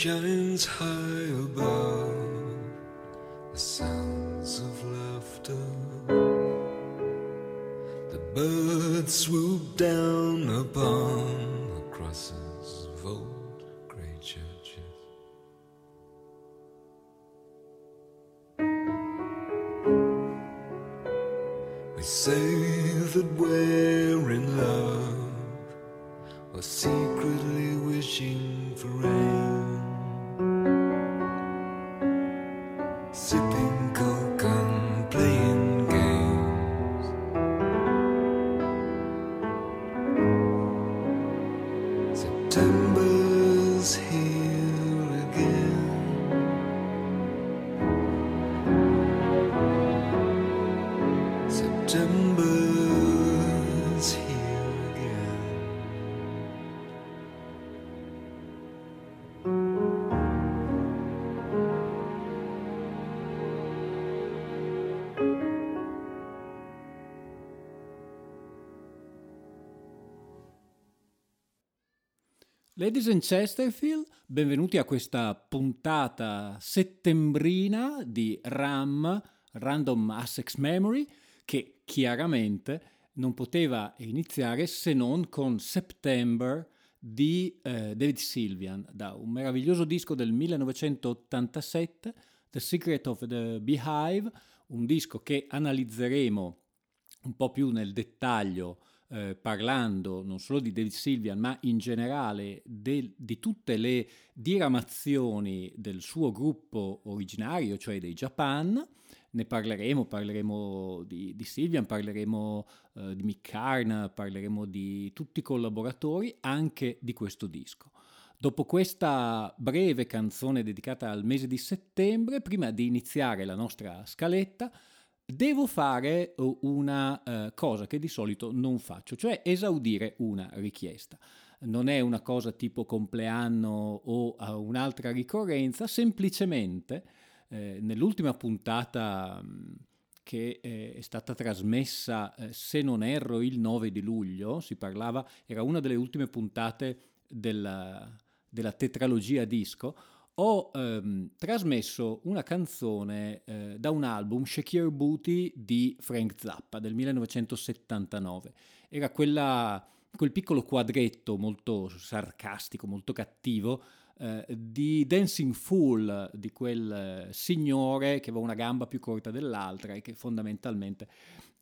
shines high above, the sounds of laughter. The birds swoop down upon the crosses of old grey churches. We say that we're in love, or secretly wishing for rain. September's here again. Ladies and Chesterfield, benvenuti a questa puntata settembrina di RAM, Random Access Memory, che chiaramente non poteva iniziare se non con September di eh, David Sylvian, da un meraviglioso disco del 1987, The Secret of the Beehive, un disco che analizzeremo un po' più nel dettaglio eh, parlando non solo di David Sylvian ma in generale del- di tutte le diramazioni del suo gruppo originario, cioè dei Japan. Ne parleremo, parleremo di, di Sylvian, parleremo eh, di Mick Karn, parleremo di tutti i collaboratori, anche di questo disco. Dopo questa breve canzone dedicata al mese di settembre, prima di iniziare la nostra scaletta, devo fare eh, una eh, cosa che di solito non faccio, cioè esaudire una richiesta. Non è una cosa tipo compleanno o eh, un'altra ricorrenza, semplicemente eh, nell'ultima puntata mh, che eh, è stata trasmessa, eh, se non erro, il 9 di luglio, si parlava, era una delle ultime puntate della, della tetralogia disco, ho ehm, trasmesso una canzone eh, da un album, Shake Your Booty, di Frank Zappa del 1979. Era quella, quel piccolo quadretto molto sarcastico, molto cattivo, eh, di Dancing Fool, di quel eh, signore che aveva una gamba più corta dell'altra e che fondamentalmente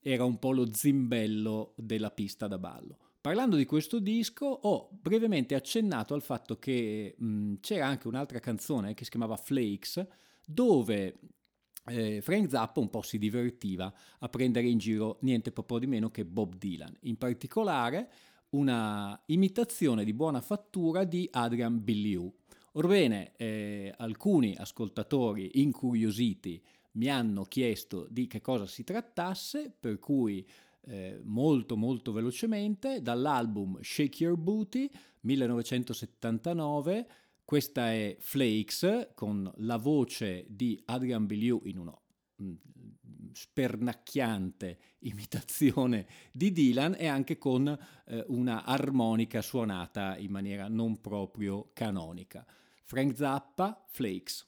era un po' lo zimbello della pista da ballo. Parlando di questo disco ho brevemente accennato al fatto che mh, c'era anche un'altra canzone che si chiamava Flakes, dove eh, Frank Zappa un po' si divertiva a prendere in giro niente po' di meno che Bob Dylan, in particolare una imitazione di buona fattura di Adrian Billiou. Orbene, eh, alcuni ascoltatori incuriositi mi hanno chiesto di che cosa si trattasse, per cui eh, molto molto velocemente dall'album Shake Your Booty 1979 questa è Flakes con la voce di Adrian Biliou in uno mm, spernacchiante imitazione di Dylan e anche con eh, una armonica suonata in maniera non proprio canonica. Frank Zappa, Flakes.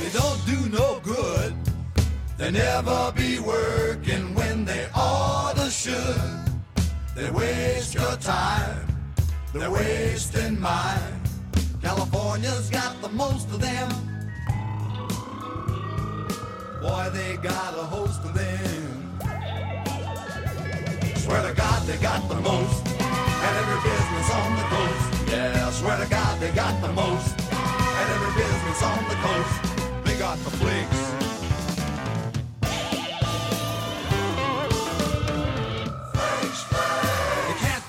They don't do no good. They never be working when they oughta should. They waste your time. They're wasting mine. California's got the most of them. Boy, they got a host of them. Swear to God, they got the most. And every business on the coast. Yeah, swear to God, they got the most. And every business on the coast. They got the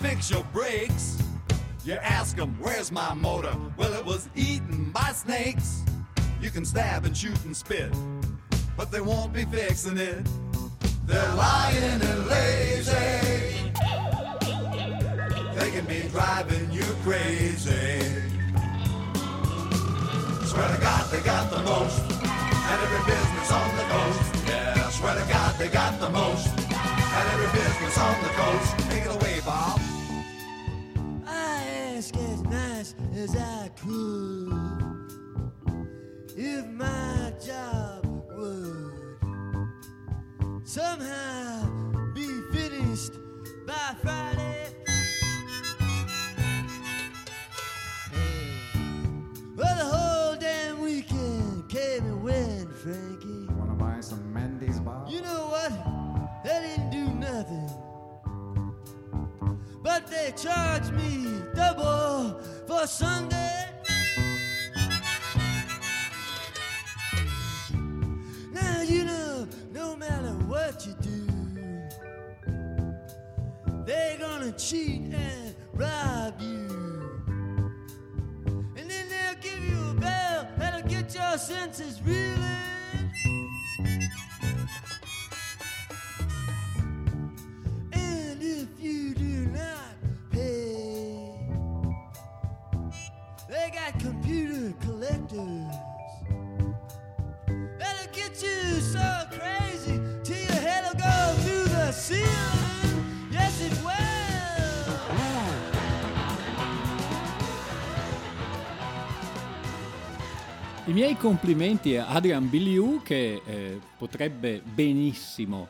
fix your brakes. You ask them, where's my motor? Well, it was eaten by snakes. You can stab and shoot and spit, but they won't be fixing it. They're lying and lazy. They can be driving you crazy. Swear to God they got the most. And every business on the coast. Yeah, swear to God they got the most. And every business on the coast. Take it away, ask as nice as I could if my job would somehow be finished by Friday. But they charge me double for Sunday. Now you know, no matter what you do, they're gonna cheat and rob you. And then they'll give you a bell that'll get your senses reeling. And if you do not pay, they got computer collectors. That'll get you so crazy till your head'll go through the ceiling. Yes, it will. I miei complimenti a Adrian Biliu che eh, potrebbe benissimo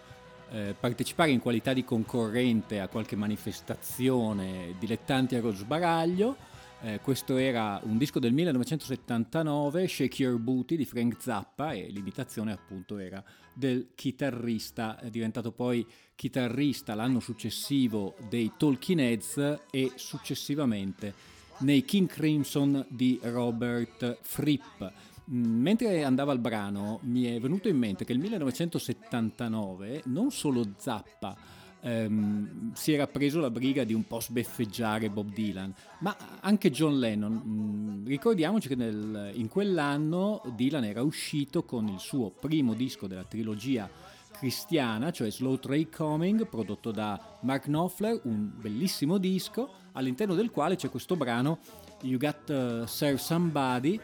eh, partecipare in qualità di concorrente a qualche manifestazione dilettanti a Rosbaraglio. Eh, questo era un disco del 1979, Shake Your Booty di Frank Zappa e l'imitazione appunto era del chitarrista, è diventato poi chitarrista l'anno successivo dei Talking Heads e successivamente nei King Crimson di Robert Fripp. Mentre andava al brano mi è venuto in mente che nel 1979 non solo Zappa ehm, si era preso la briga di un po' sbeffeggiare Bob Dylan, ma anche John Lennon. Mm, ricordiamoci che nel- in quell'anno Dylan era uscito con il suo primo disco della trilogia cristiana, cioè Slow Tray Coming, prodotto da Mark Knopfler, un bellissimo disco all'interno del quale c'è questo brano You Got uh, Serve Somebody.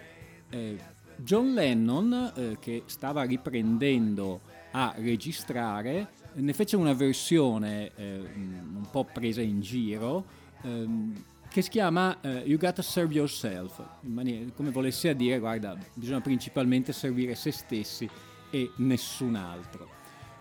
eh, John Lennon, eh, che stava riprendendo a registrare, ne fece una versione eh, un po' presa in giro ehm, che si chiama eh, You Gotta Serve Yourself, maniera- come volesse a dire, guarda, bisogna principalmente servire se stessi e nessun altro.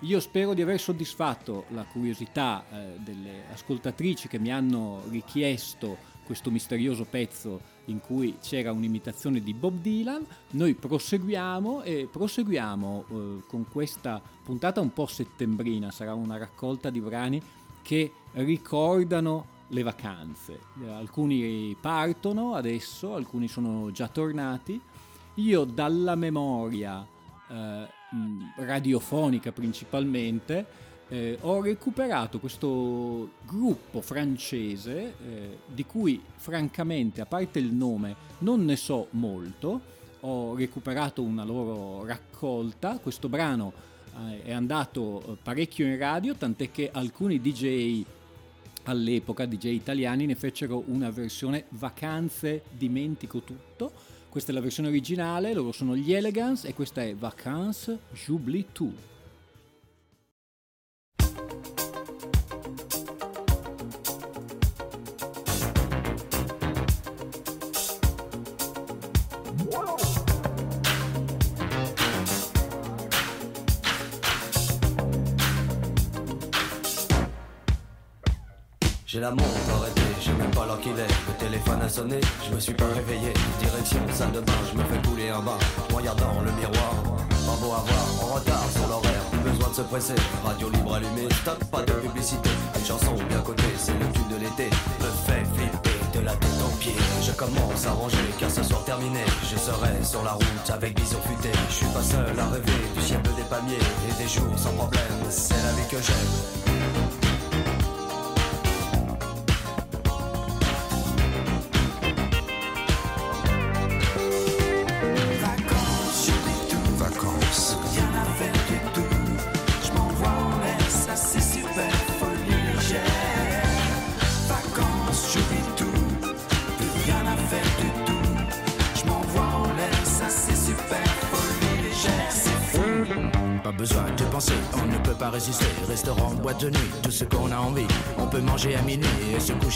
Io spero di aver soddisfatto la curiosità eh, delle ascoltatrici che mi hanno richiesto questo misterioso pezzo in cui c'era un'imitazione di Bob Dylan. Noi proseguiamo e proseguiamo eh, con questa puntata un po' settembrina, sarà una raccolta di brani che ricordano le vacanze. Alcuni partono adesso, alcuni sono già tornati. Io dalla memoria eh, radiofonica principalmente eh, ho recuperato questo gruppo francese eh, di cui francamente a parte il nome non ne so molto. Ho recuperato una loro raccolta. Questo brano eh, è andato eh, parecchio in radio tant'è che alcuni DJ all'epoca DJ italiani ne fecero una versione vacanze dimentico tutto. Questa è la versione originale loro sono gli Elegance e questa è Vacances J'oublie tout montre arrêtée, je même pas l'heure qu'il est. Le téléphone a sonné, je me suis pas réveillé. Direction salle de bain, je me fais couler un bain. Regardant le miroir, pas beau à voir, en retard sur l'horaire. Besoin de se presser, radio libre allumée, stop, pas de publicité. Une chanson bien cotée, c'est le tube de l'été. Me fait flipper de la tête aux pieds. Je commence à ranger, car ce soir terminé, je serai sur la route avec vision futée. Je suis pas seul à rêver du ciel des palmiers et des jours sans problème. C'est la vie que j'aime.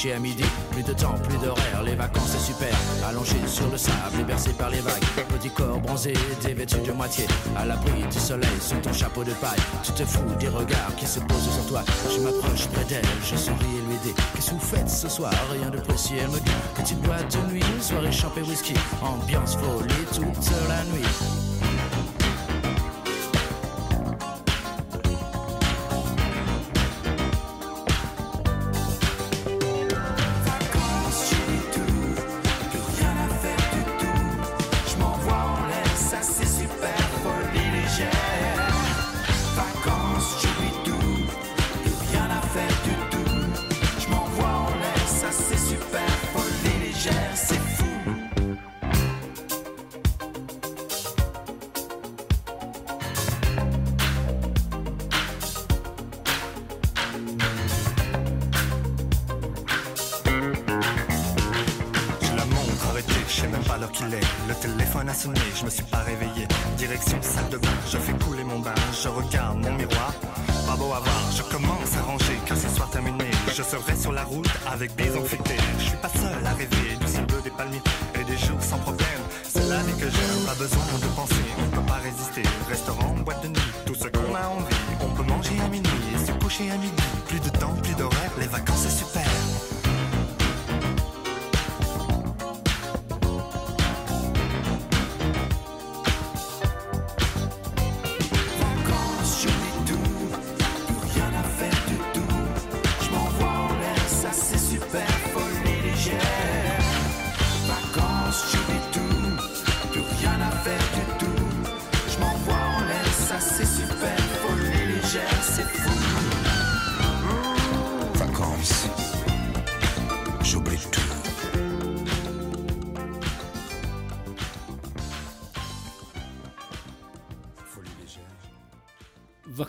À midi. Plus de temps, plus d'horaire, les vacances c'est super. Allongé sur le sable et bercé par les vagues. Petit corps bronzé, dévêtu de moitié. À l'abri du soleil, sous ton chapeau de paille. Tu te fous des regards qui se posent sur toi. Je m'approche près d'elle, je souris et lui dis Qu'est-ce que vous faites ce soir? Rien de précis, elle me dit Petite boîte de nuit, soirée champée whisky. Ambiance folie toute la nuit.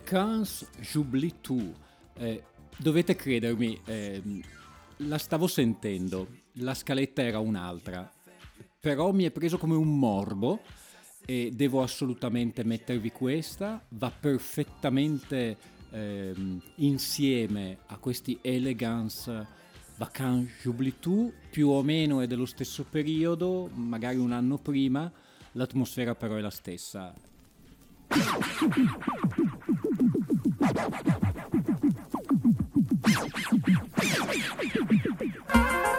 Vacances, j'oublie tout. Eh, dovete credermi, ehm, la stavo sentendo, la scaletta era un'altra, però mi è preso come un morbo e devo assolutamente mettervi questa, va perfettamente ehm, insieme a questi elegance Vacances, j'oublie tout, più o meno è dello stesso periodo, magari un anno prima, l'atmosfera però è la stessa. Thank you.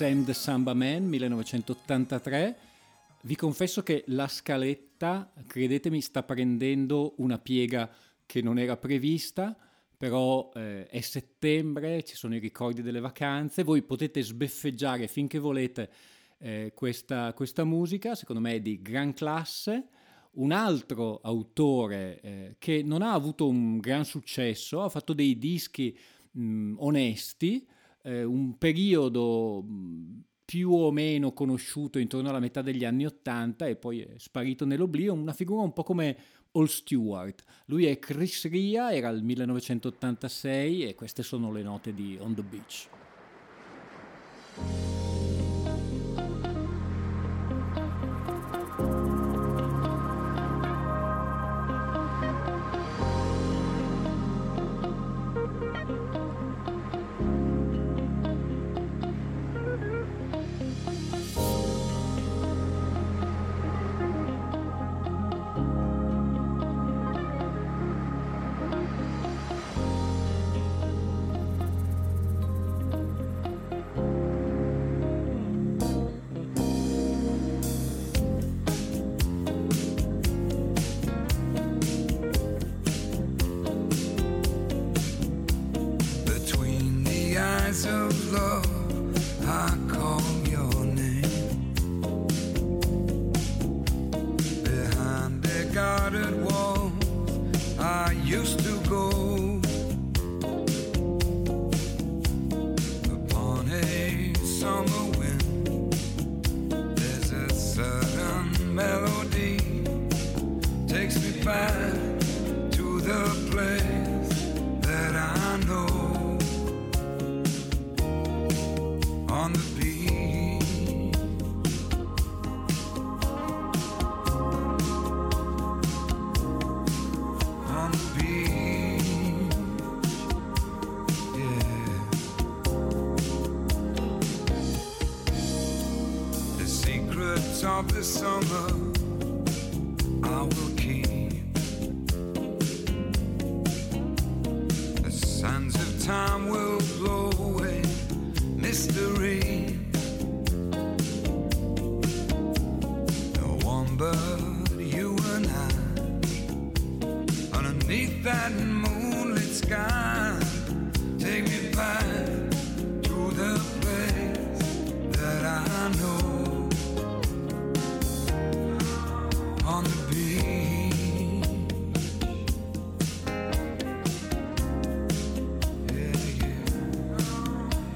Sam the Samba Man 1983. Vi confesso che la scaletta, credetemi, sta prendendo una piega che non era prevista, però eh, è settembre, ci sono i ricordi delle vacanze, voi potete sbeffeggiare finché volete eh, questa, questa, musica, secondo me è di gran classe. Un altro autore eh, che non ha avuto un gran successo, ha fatto dei dischi mh, onesti, eh, un periodo mh, più o meno conosciuto intorno alla metà degli anni Ottanta e poi è sparito nell'oblio, una figura un po' come All Stewart. Lui è Chris Ria, era il 1986 e queste sono le note di On the Beach.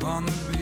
on the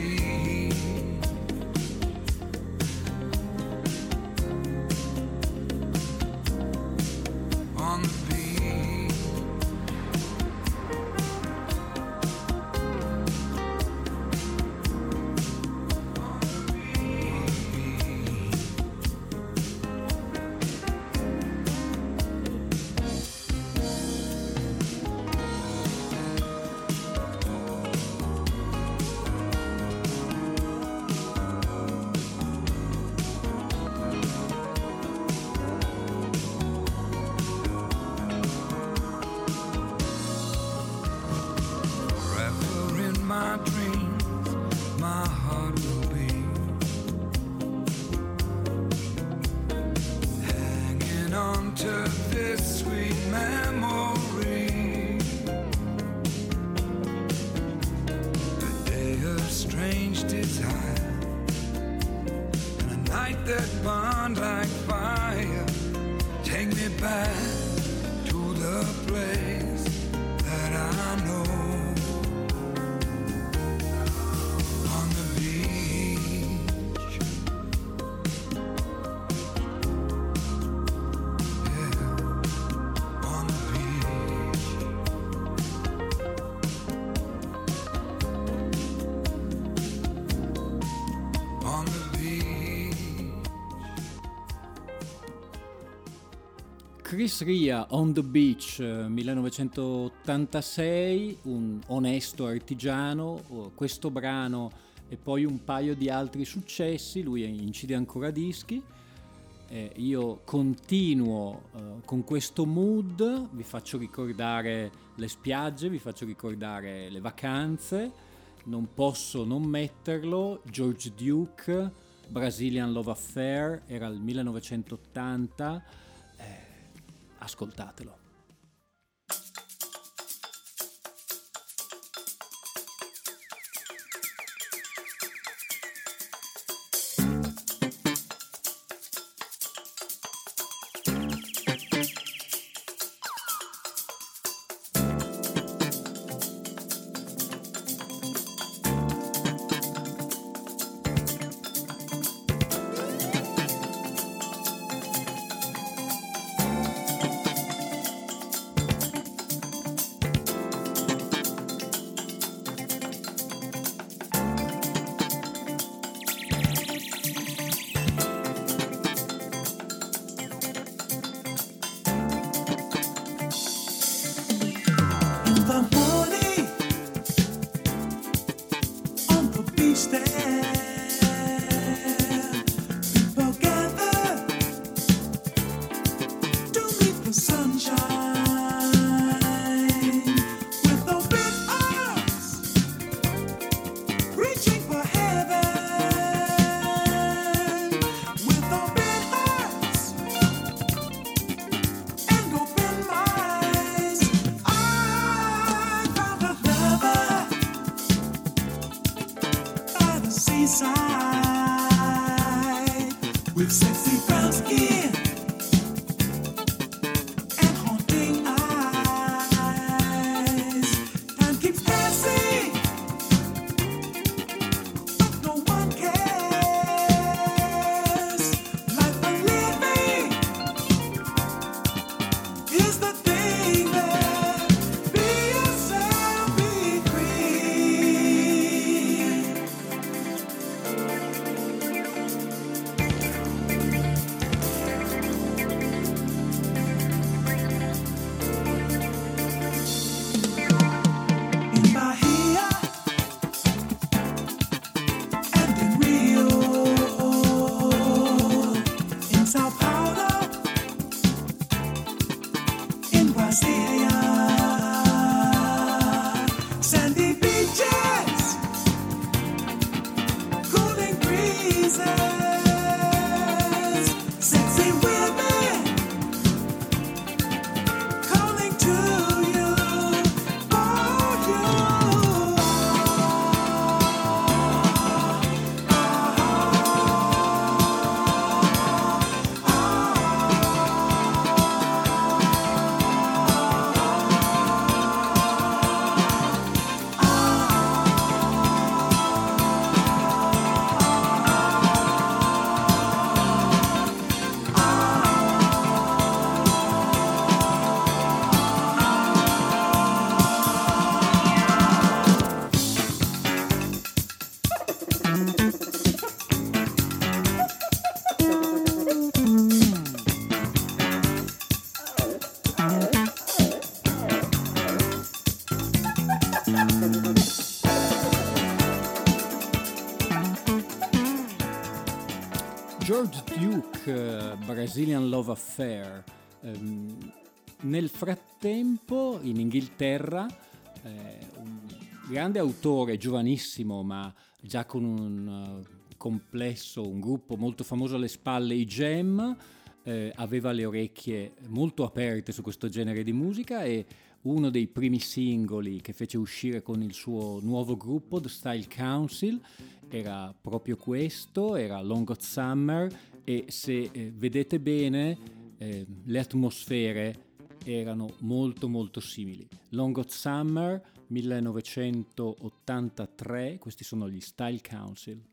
Chris Ria On the Beach 1986, eh, un onesto artigiano, questo brano e poi un paio di altri successi, lui incide ancora dischi. Eh, io continuo eh, con questo mood, vi faccio ricordare le spiagge, vi faccio ricordare le vacanze non posso non metterlo, George Duke, Brazilian Love Affair, era il 1980, eh, ascoltatelo. George Duke, eh, Brazilian Love Affair. Ehm, nel frattempo, in Inghilterra, eh, un grande autore, giovanissimo, ma già con un eh, complesso, un gruppo molto famoso alle spalle, i Jam, eh, aveva le orecchie molto aperte su questo genere di musica e uno dei primi singoli che fece uscire con il suo nuovo gruppo, The Style Council, era proprio questo, era Long Hot Summer e se eh, vedete bene eh, le atmosfere erano molto molto simili. Long Hot Summer 1983, questi sono gli Style Council.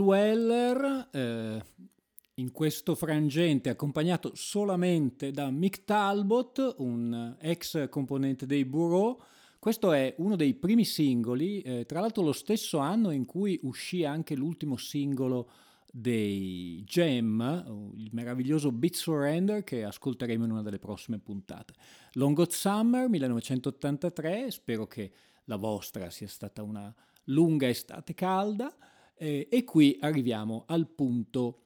Weller, eh, in questo frangente accompagnato solamente da Mick Talbot, un ex componente dei Bureau. Questo è uno dei primi singoli, eh, tra l'altro lo stesso anno in cui uscì anche l'ultimo singolo dei Jam, il meraviglioso Beat Surrender che ascolteremo in una delle prossime puntate. Long Hot Summer 1983, spero che la vostra sia stata una lunga estate calda. Eh, e qui arriviamo al punto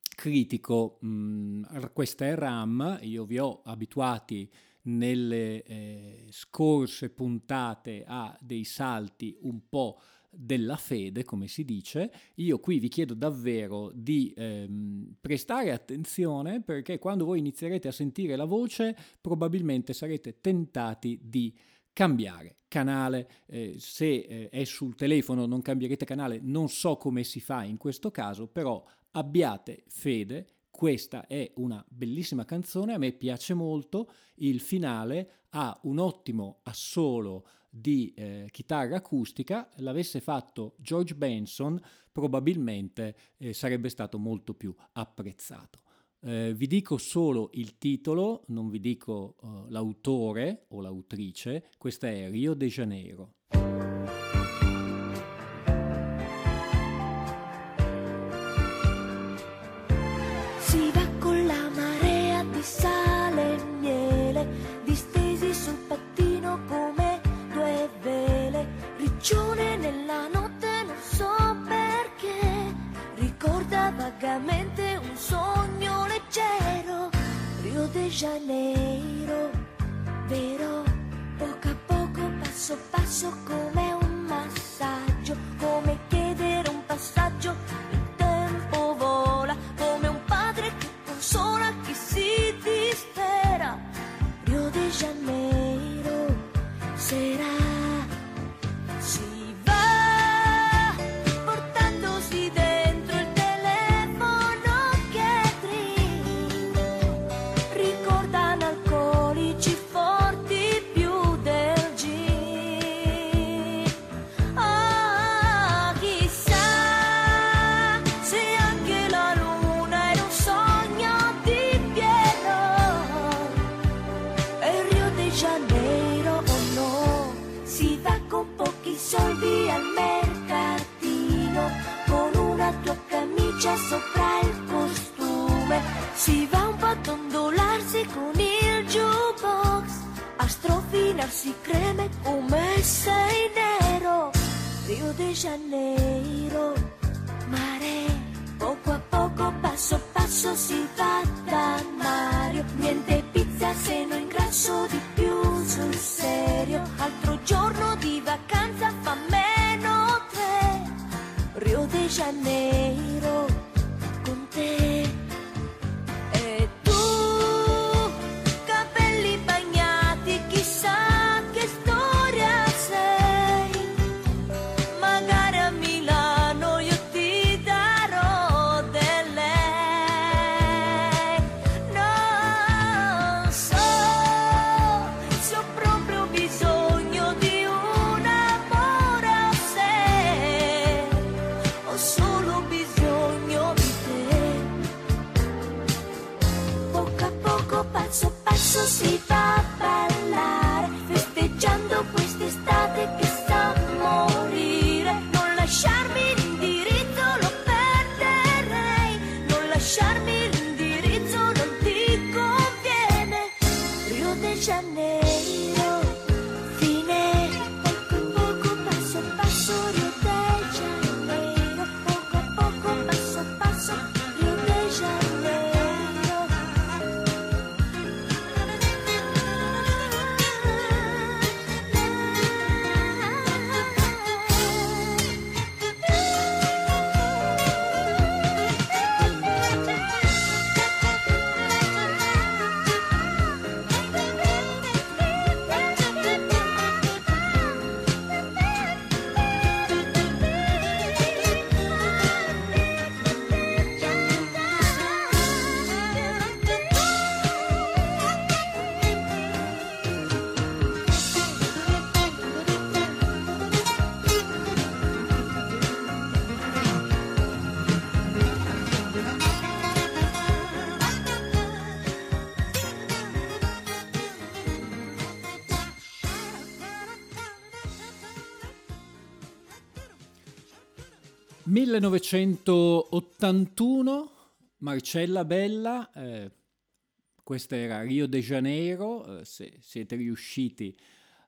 critico. Mm, questa è RAM, io vi ho abituati nelle eh, scorse puntate a dei salti un po' della fede, come si dice. Io qui vi chiedo davvero di ehm, prestare attenzione perché quando voi inizierete a sentire la voce probabilmente sarete tentati di cambiare canale, eh, se eh, è sul telefono non cambierete canale, non so come si fa in questo caso, però abbiate fede, questa è una bellissima canzone, a me piace molto, il finale ha un ottimo assolo di eh, chitarra acustica, l'avesse fatto George Benson probabilmente eh, sarebbe stato molto più apprezzato. Eh, vi dico solo il titolo, non vi dico uh, l'autore o l'autrice, questa è Rio de Janeiro. Si va con la marea di sale e miele, distesi sul pattino come due vele. Riccione nella notte, non so perché, ricorda vagamente un sogno leggero. Rio de Janeiro, vero? Poco a poco, passo passo, come strofinarsi creme come sei nero. Rio de Janeiro, mare, poco a poco, passo passo si va da Mario. Niente pizza se non ingrasso di più sul serio. Altro giorno di vacanza fa meno tre. Rio de Janeiro, 1981, Marcella Bella, eh, questa era Rio de Janeiro, eh, se siete riusciti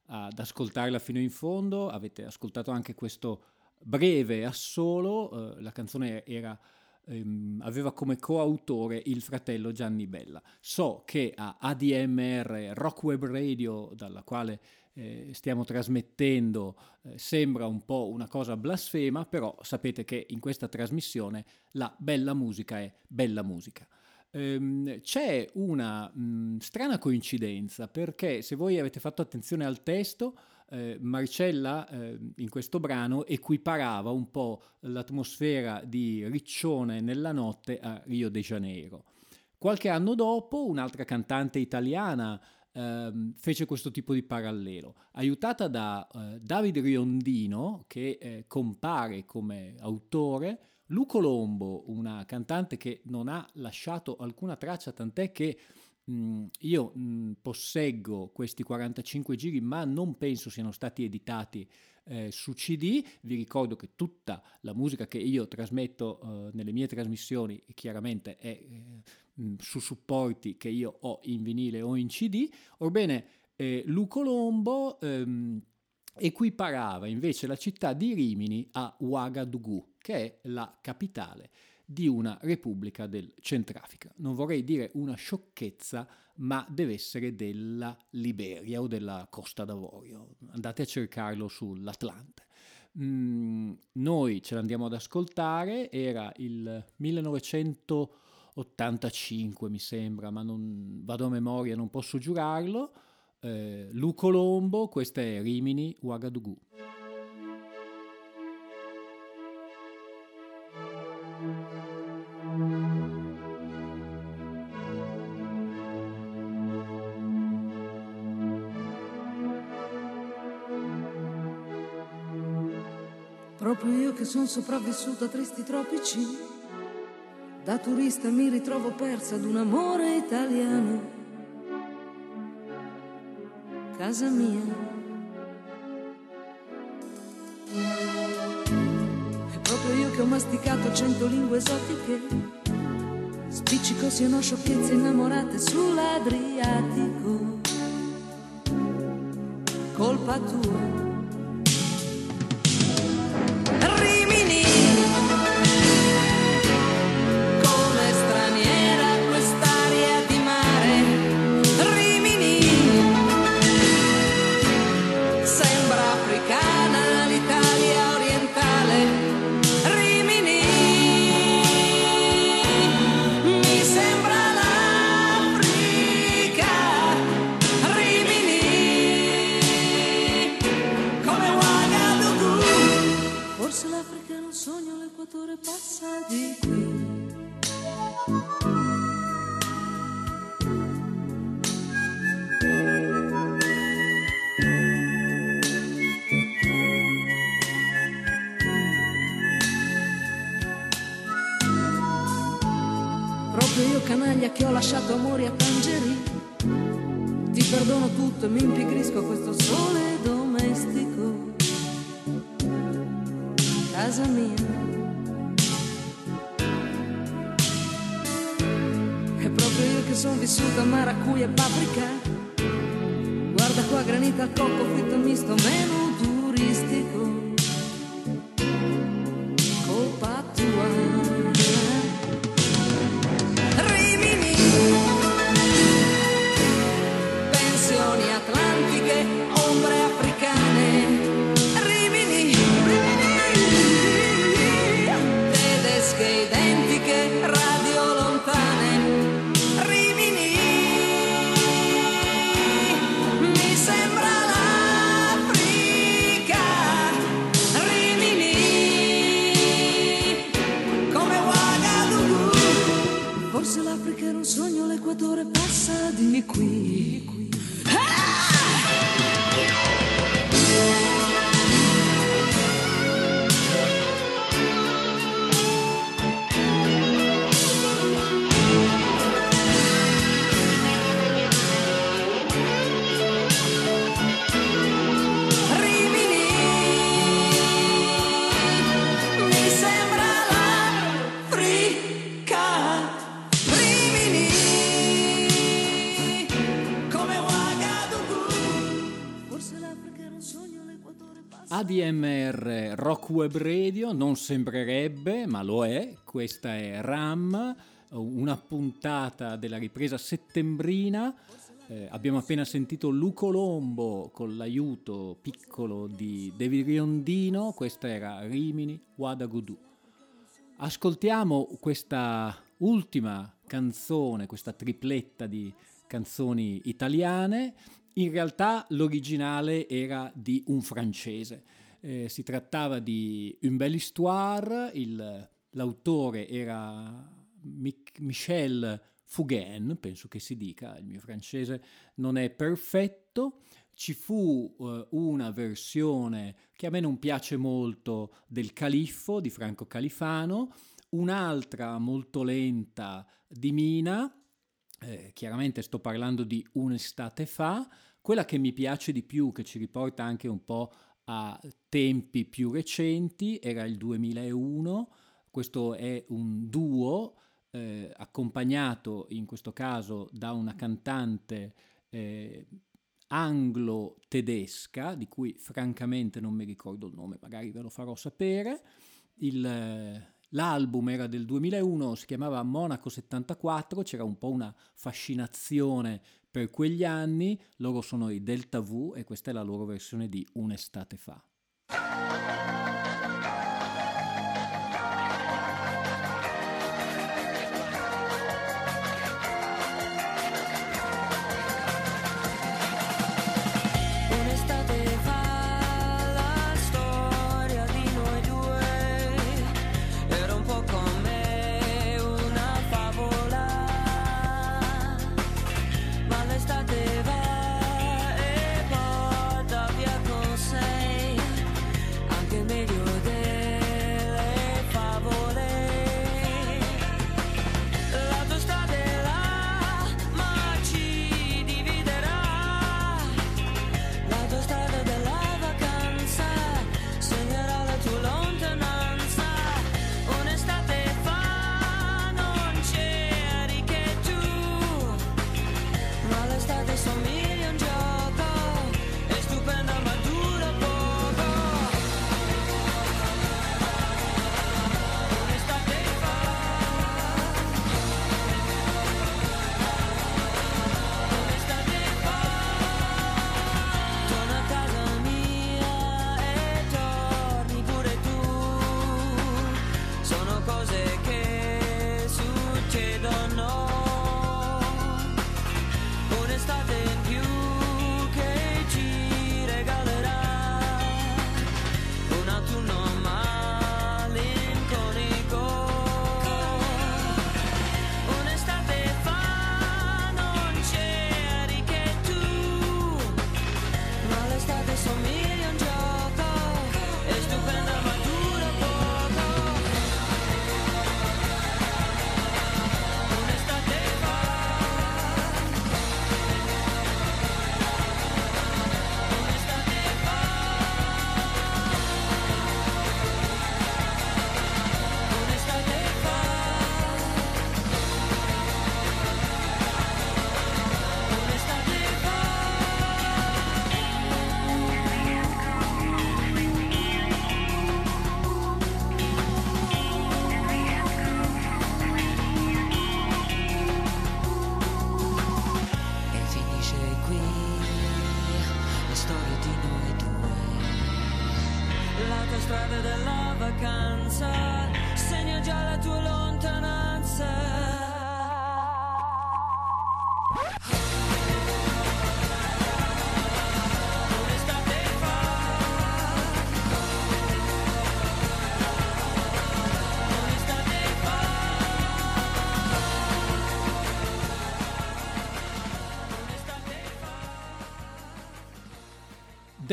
ad ascoltarla fino in fondo, avete ascoltato anche questo breve assolo, eh, la canzone era, ehm, aveva come coautore il fratello Gianni Bella. So che a ADMR Rock Web Radio, dalla quale eh, stiamo trasmettendo, eh, sembra un po' una cosa blasfema, però sapete che in questa trasmissione la bella musica è bella musica. Ehm, c'è una mh, strana coincidenza perché se voi avete fatto attenzione al testo, eh, Marcella eh, in questo brano equiparava un po' l'atmosfera di Riccione nella notte a Rio de Janeiro. Qualche anno dopo un'altra cantante italiana ehm, fece questo tipo di parallelo, aiutata da eh, Davide Riondino che eh, compare come autore, Lu Colombo, una cantante che non ha lasciato alcuna traccia, tant'è che mh, io mh, posseggo questi 45 giri, ma non penso siano stati editati eh, su CD. Vi ricordo che tutta la musica che io trasmetto eh, nelle mie trasmissioni chiaramente è eh, su supporti che io ho in vinile o in CD. Orbene, eh, Lu Colombo ehm, equiparava invece la città di Rimini a Ouagadougou, che è la capitale di una repubblica del Centrafrica. Non vorrei dire una sciocchezza, ma deve essere della Liberia o della Costa d'Avorio. Andate a cercarlo sull'Atlante. Mm, noi ce l'andiamo ad ascoltare, era il 1985 mi sembra, ma non vado a memoria, non posso giurarlo. Eh, Lu Colombo, questa è Rimini, Ouagadougou. Proprio io che sono sopravvissuta a tristi tropici, da turista mi ritrovo persa ad un amore italiano. Casa mia. E proprio io che ho masticato cento lingue esotiche. Spiccico siano sciocchezze innamorate sull'Adriatico. Colpa tua. Canaglia che ho lasciato amori a Tangerì Ti perdono tutto e mi impigrisco a questo sole domestico. Casa mia. È proprio io che sono vissuta a maracuja e paprika. Guarda qua granita al cocco fritto misto meno turistico Web Radio non sembrerebbe, ma lo è. Questa è RAM, una puntata della ripresa settembrina. Eh, abbiamo appena sentito Luco Lombo con l'aiuto piccolo di David Riondino. Questa era Rimini Wadagudu. Ascoltiamo questa ultima canzone, questa tripletta di canzoni italiane. In realtà l'originale era di un francese. Eh, si trattava di Une belle histoire, il- l'autore era Mich- Michel Fugain, penso che si dica, il mio francese non è perfetto. Ci fu eh, una versione che a me non piace molto del Califfo di Franco Califano, un'altra molto lenta di Mina, eh, chiaramente sto parlando di un'estate fa, quella che mi piace di più, che ci riporta anche un po' a tempi più recenti, era il 2001, questo è un duo eh, accompagnato in questo caso da una cantante eh, anglo-tedesca, di cui francamente non mi ricordo il nome, magari ve lo farò sapere. Il, l'album era del 2001, si chiamava Monaco 74, c'era un po' una fascinazione per quegli anni, loro sono i Delta V e questa è la loro versione di Un'estate fa.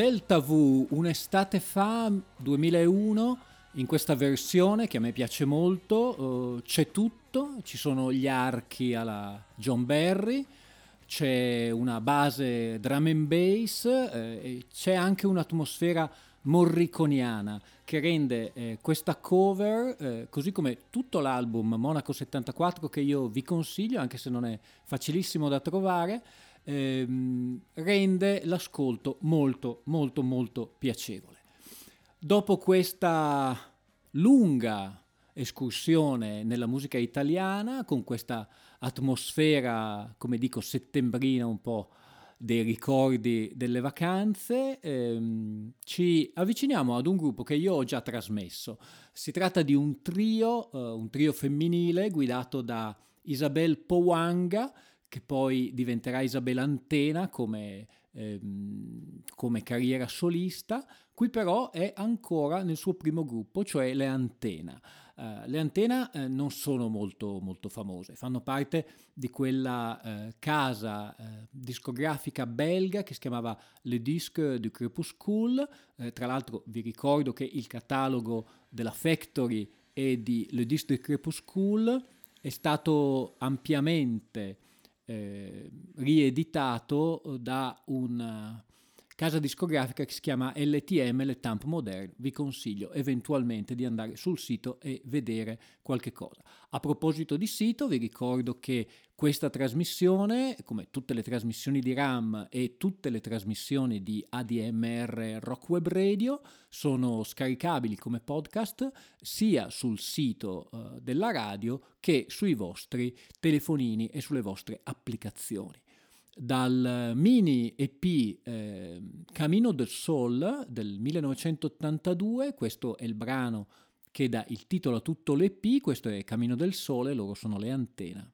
Delta V, un'estate fa, 2001, in questa versione che a me piace molto, eh, c'è tutto, ci sono gli archi alla John Barry, c'è una base drum and bass eh, e c'è anche un'atmosfera morriconiana che rende eh, questa cover, eh, così come tutto l'album Monaco 74 che io vi consiglio, anche se non è facilissimo da trovare, ehm, rende l'ascolto molto molto molto piacevole. Dopo questa lunga escursione nella musica italiana, con questa atmosfera, come dico, settembrina un po' dei ricordi delle vacanze, ehm, ci avviciniamo ad un gruppo che io ho già trasmesso. Si tratta di un trio, eh, un trio femminile guidato da Isabel Powanga, che poi diventerà Isabel Antena come, ehm, come carriera solista. Qui però è ancora nel suo primo gruppo, cioè le Antena. Uh, le Antena uh, non sono molto, molto, famose, fanno parte di quella uh, casa discografica belga che si chiamava Le Disque du Crépuscule. tra l'altro vi ricordo che il catalogo della Factory e di Le Disque du Crépuscule è stato ampiamente rieditato da una casa discografica che si chiama LTM, Le Tamp Moderne. Vi consiglio eventualmente di andare sul sito e vedere qualche cosa. A proposito di sito, vi ricordo che questa trasmissione, come tutte le trasmissioni di RAM e tutte le trasmissioni di ADMR Rock Web Radio, sono scaricabili come podcast sia sul sito uh, della radio che sui vostri telefonini e sulle vostre applicazioni dal mini EP eh, Camino del Sol del 1982, questo è il brano che dà il titolo a tutto l'EP, questo è Camino del Sole, loro sono le antenne.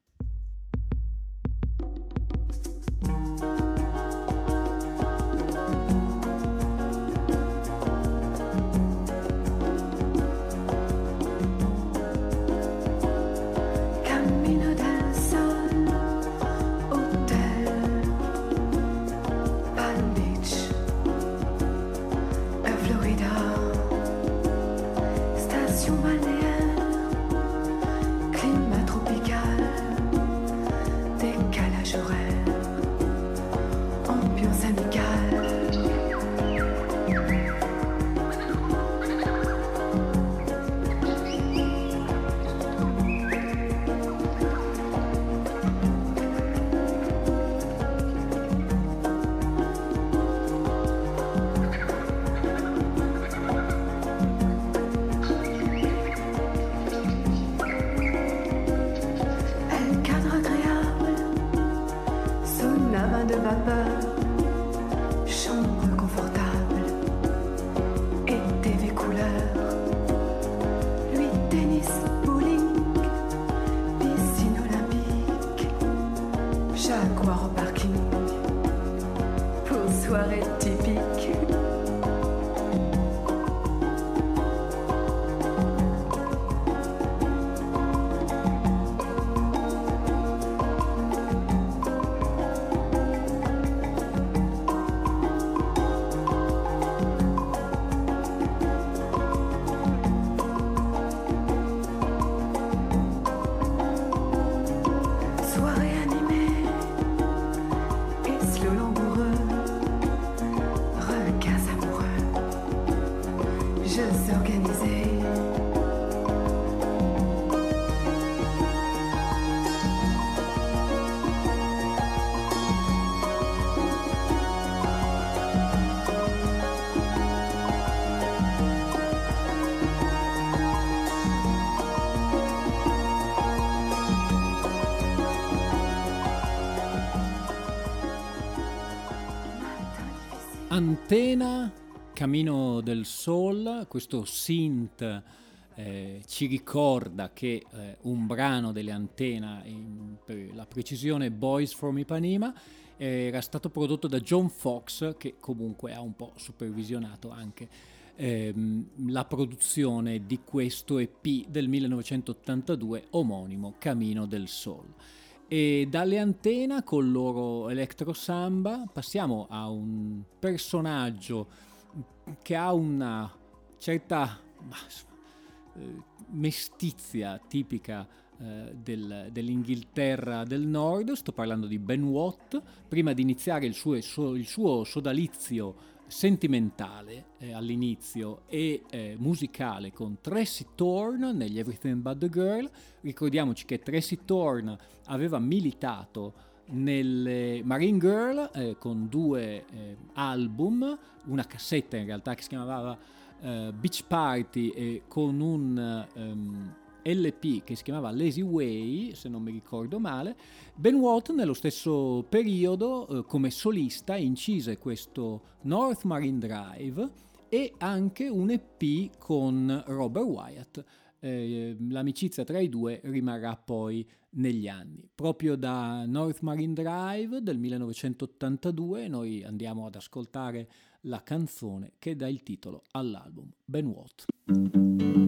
De vapeur, Camino del Sol, questo synth eh, ci ricorda che eh, un brano delle Antena, in- per la precisione Boys from Ipanema, era stato prodotto da John Fox, che comunque ha un po' supervisionato anche ehm, la produzione di questo EP del 1982 omonimo Camino del Sol. E dalle antena col loro Electro Samba passiamo a un personaggio che ha una certa eh, mestizia tipica eh, del- dell'Inghilterra del Nord, sto parlando di Ben Watt, prima di iniziare il suo, il suo- sodalizio sentimentale eh, all'inizio e eh, musicale con Tracy Thorn negli Everything But the Girl. Ricordiamoci che Tracy Thorn aveva militato nelle Marine Girl eh, con due eh, album, una cassetta in realtà che si chiamava eh, Beach Party e con un ehm, LP che si chiamava Lazy Way, se non mi ricordo male. Ben Watt nello stesso periodo eh, come solista incise questo North Marine Drive e anche un EP con Robert Wyatt. Eh, l'amicizia tra i due rimarrà poi negli anni. Proprio da North Marine Drive del 1982 noi andiamo ad ascoltare la canzone che dà il titolo all'album Ben Watt.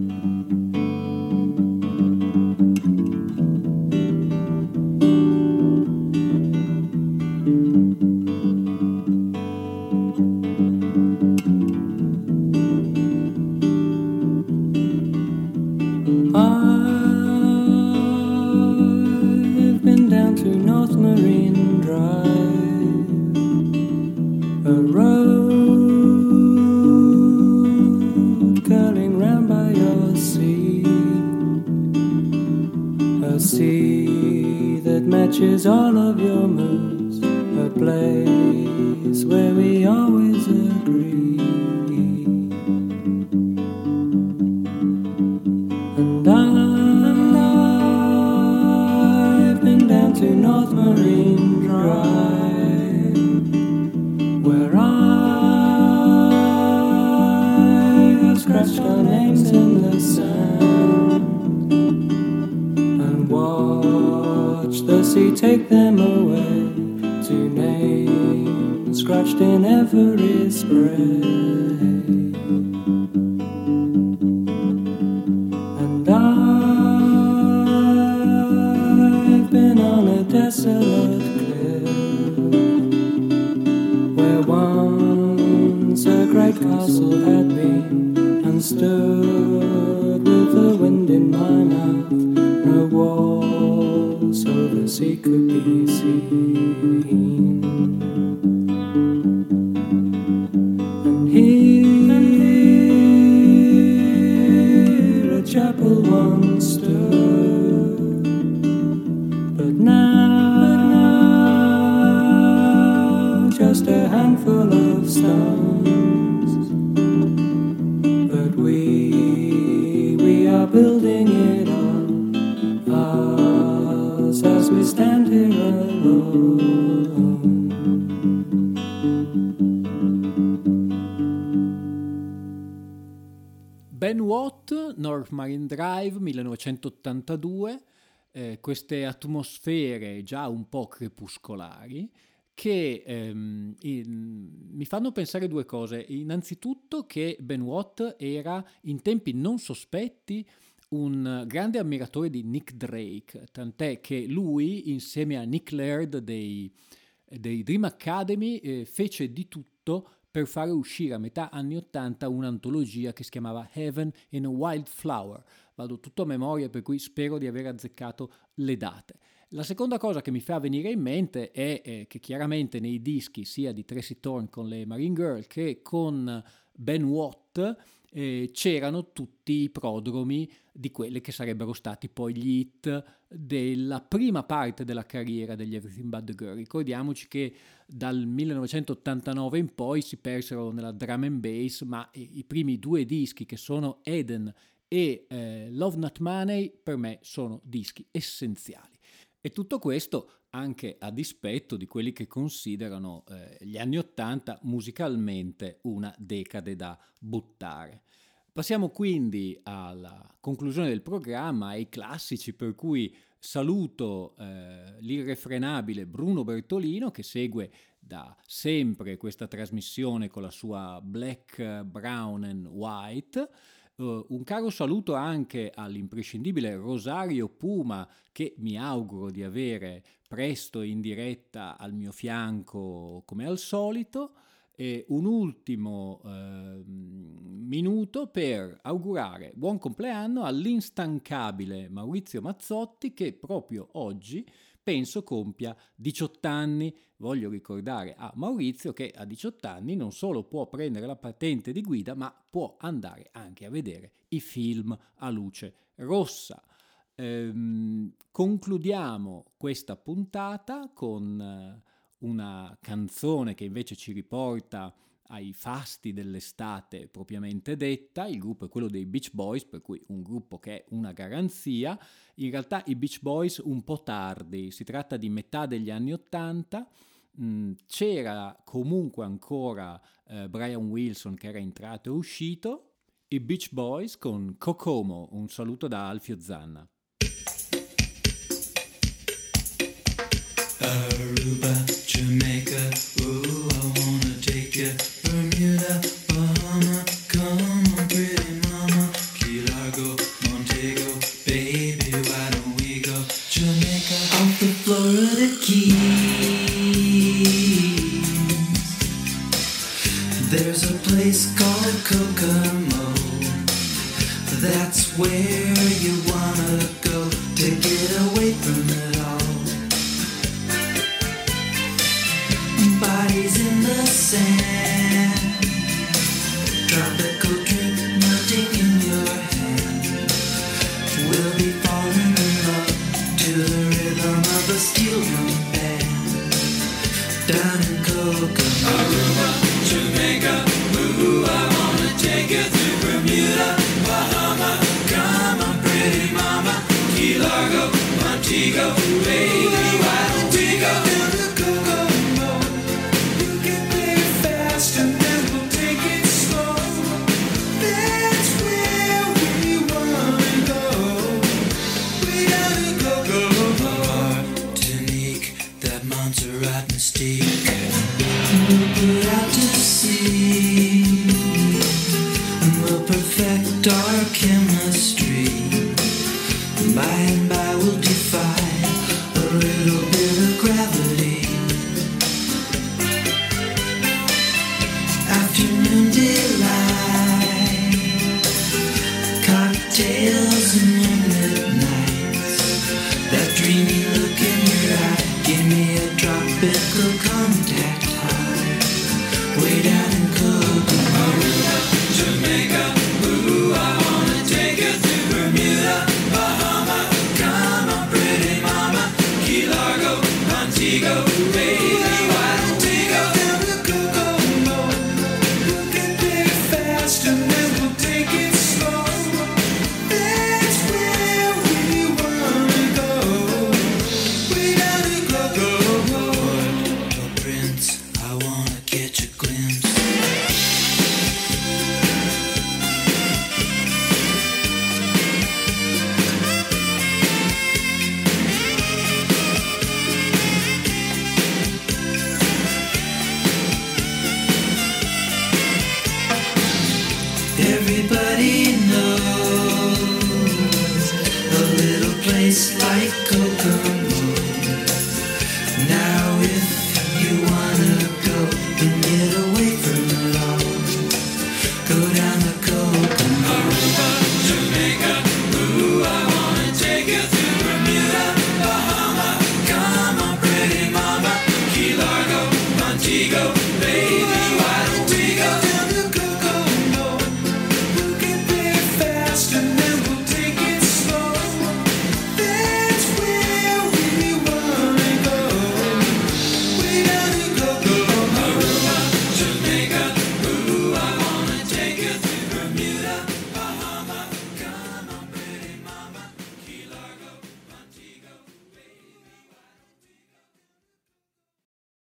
1982, eh, queste atmosfere già un po' crepuscolari che ehm, in- mi fanno pensare due cose. Innanzitutto che Ben Watt era in tempi non sospetti un grande ammiratore di Nick Drake, tant'è che lui insieme a Nick Laird dei, dei Dream Academy eh, fece di tutto per fare uscire a metà anni 80 un'antologia che si chiamava Heaven in a Wildflower. Vado tutto a memoria per cui spero di aver azzeccato le date. La seconda cosa che mi fa venire in mente è eh, che chiaramente nei dischi sia di Tracy Thorn con le Marine Girl che con Ben Watt eh, c'erano tutti i prodromi di quelli che sarebbero stati poi gli hit della prima parte della carriera degli Everything But the Girl. Ricordiamoci che dal 1989 in poi si persero nella drum and bass, ma i primi due dischi che sono Eden e eh, Love Not Money per me sono dischi essenziali. E tutto questo anche a dispetto di quelli che considerano eh, gli anni Ottanta musicalmente una decade da buttare. Passiamo quindi alla conclusione del programma, ai classici, per cui saluto eh, l'irrefrenabile Bruno Bertolino che segue da sempre questa trasmissione con la sua Black, Brown and White Eh, un caro saluto anche all'imprescindibile Rosario Puma che mi auguro di avere presto in diretta al mio fianco come al solito. E un ultimo eh, minuto per augurare buon compleanno all'instancabile Maurizio Mazzotti che proprio oggi penso compia 18 anni. Voglio ricordare a Maurizio che a 18 anni non solo può prendere la patente di guida, ma può andare anche a vedere i film a luce rossa. Ehm, concludiamo questa puntata con eh, una canzone che invece ci riporta ai fasti dell'estate propriamente detta, il gruppo è quello dei Beach Boys, per cui un gruppo che è una garanzia, in realtà i Beach Boys un po' tardi, si tratta di metà degli anni Ottanta, mm, c'era comunque ancora eh, Brian Wilson che era entrato e uscito, i Beach Boys con Kokomo, un saluto da Alfio Zanna. Aruba, Jamaica, ooh, I wanna take you. Give me a tropical contact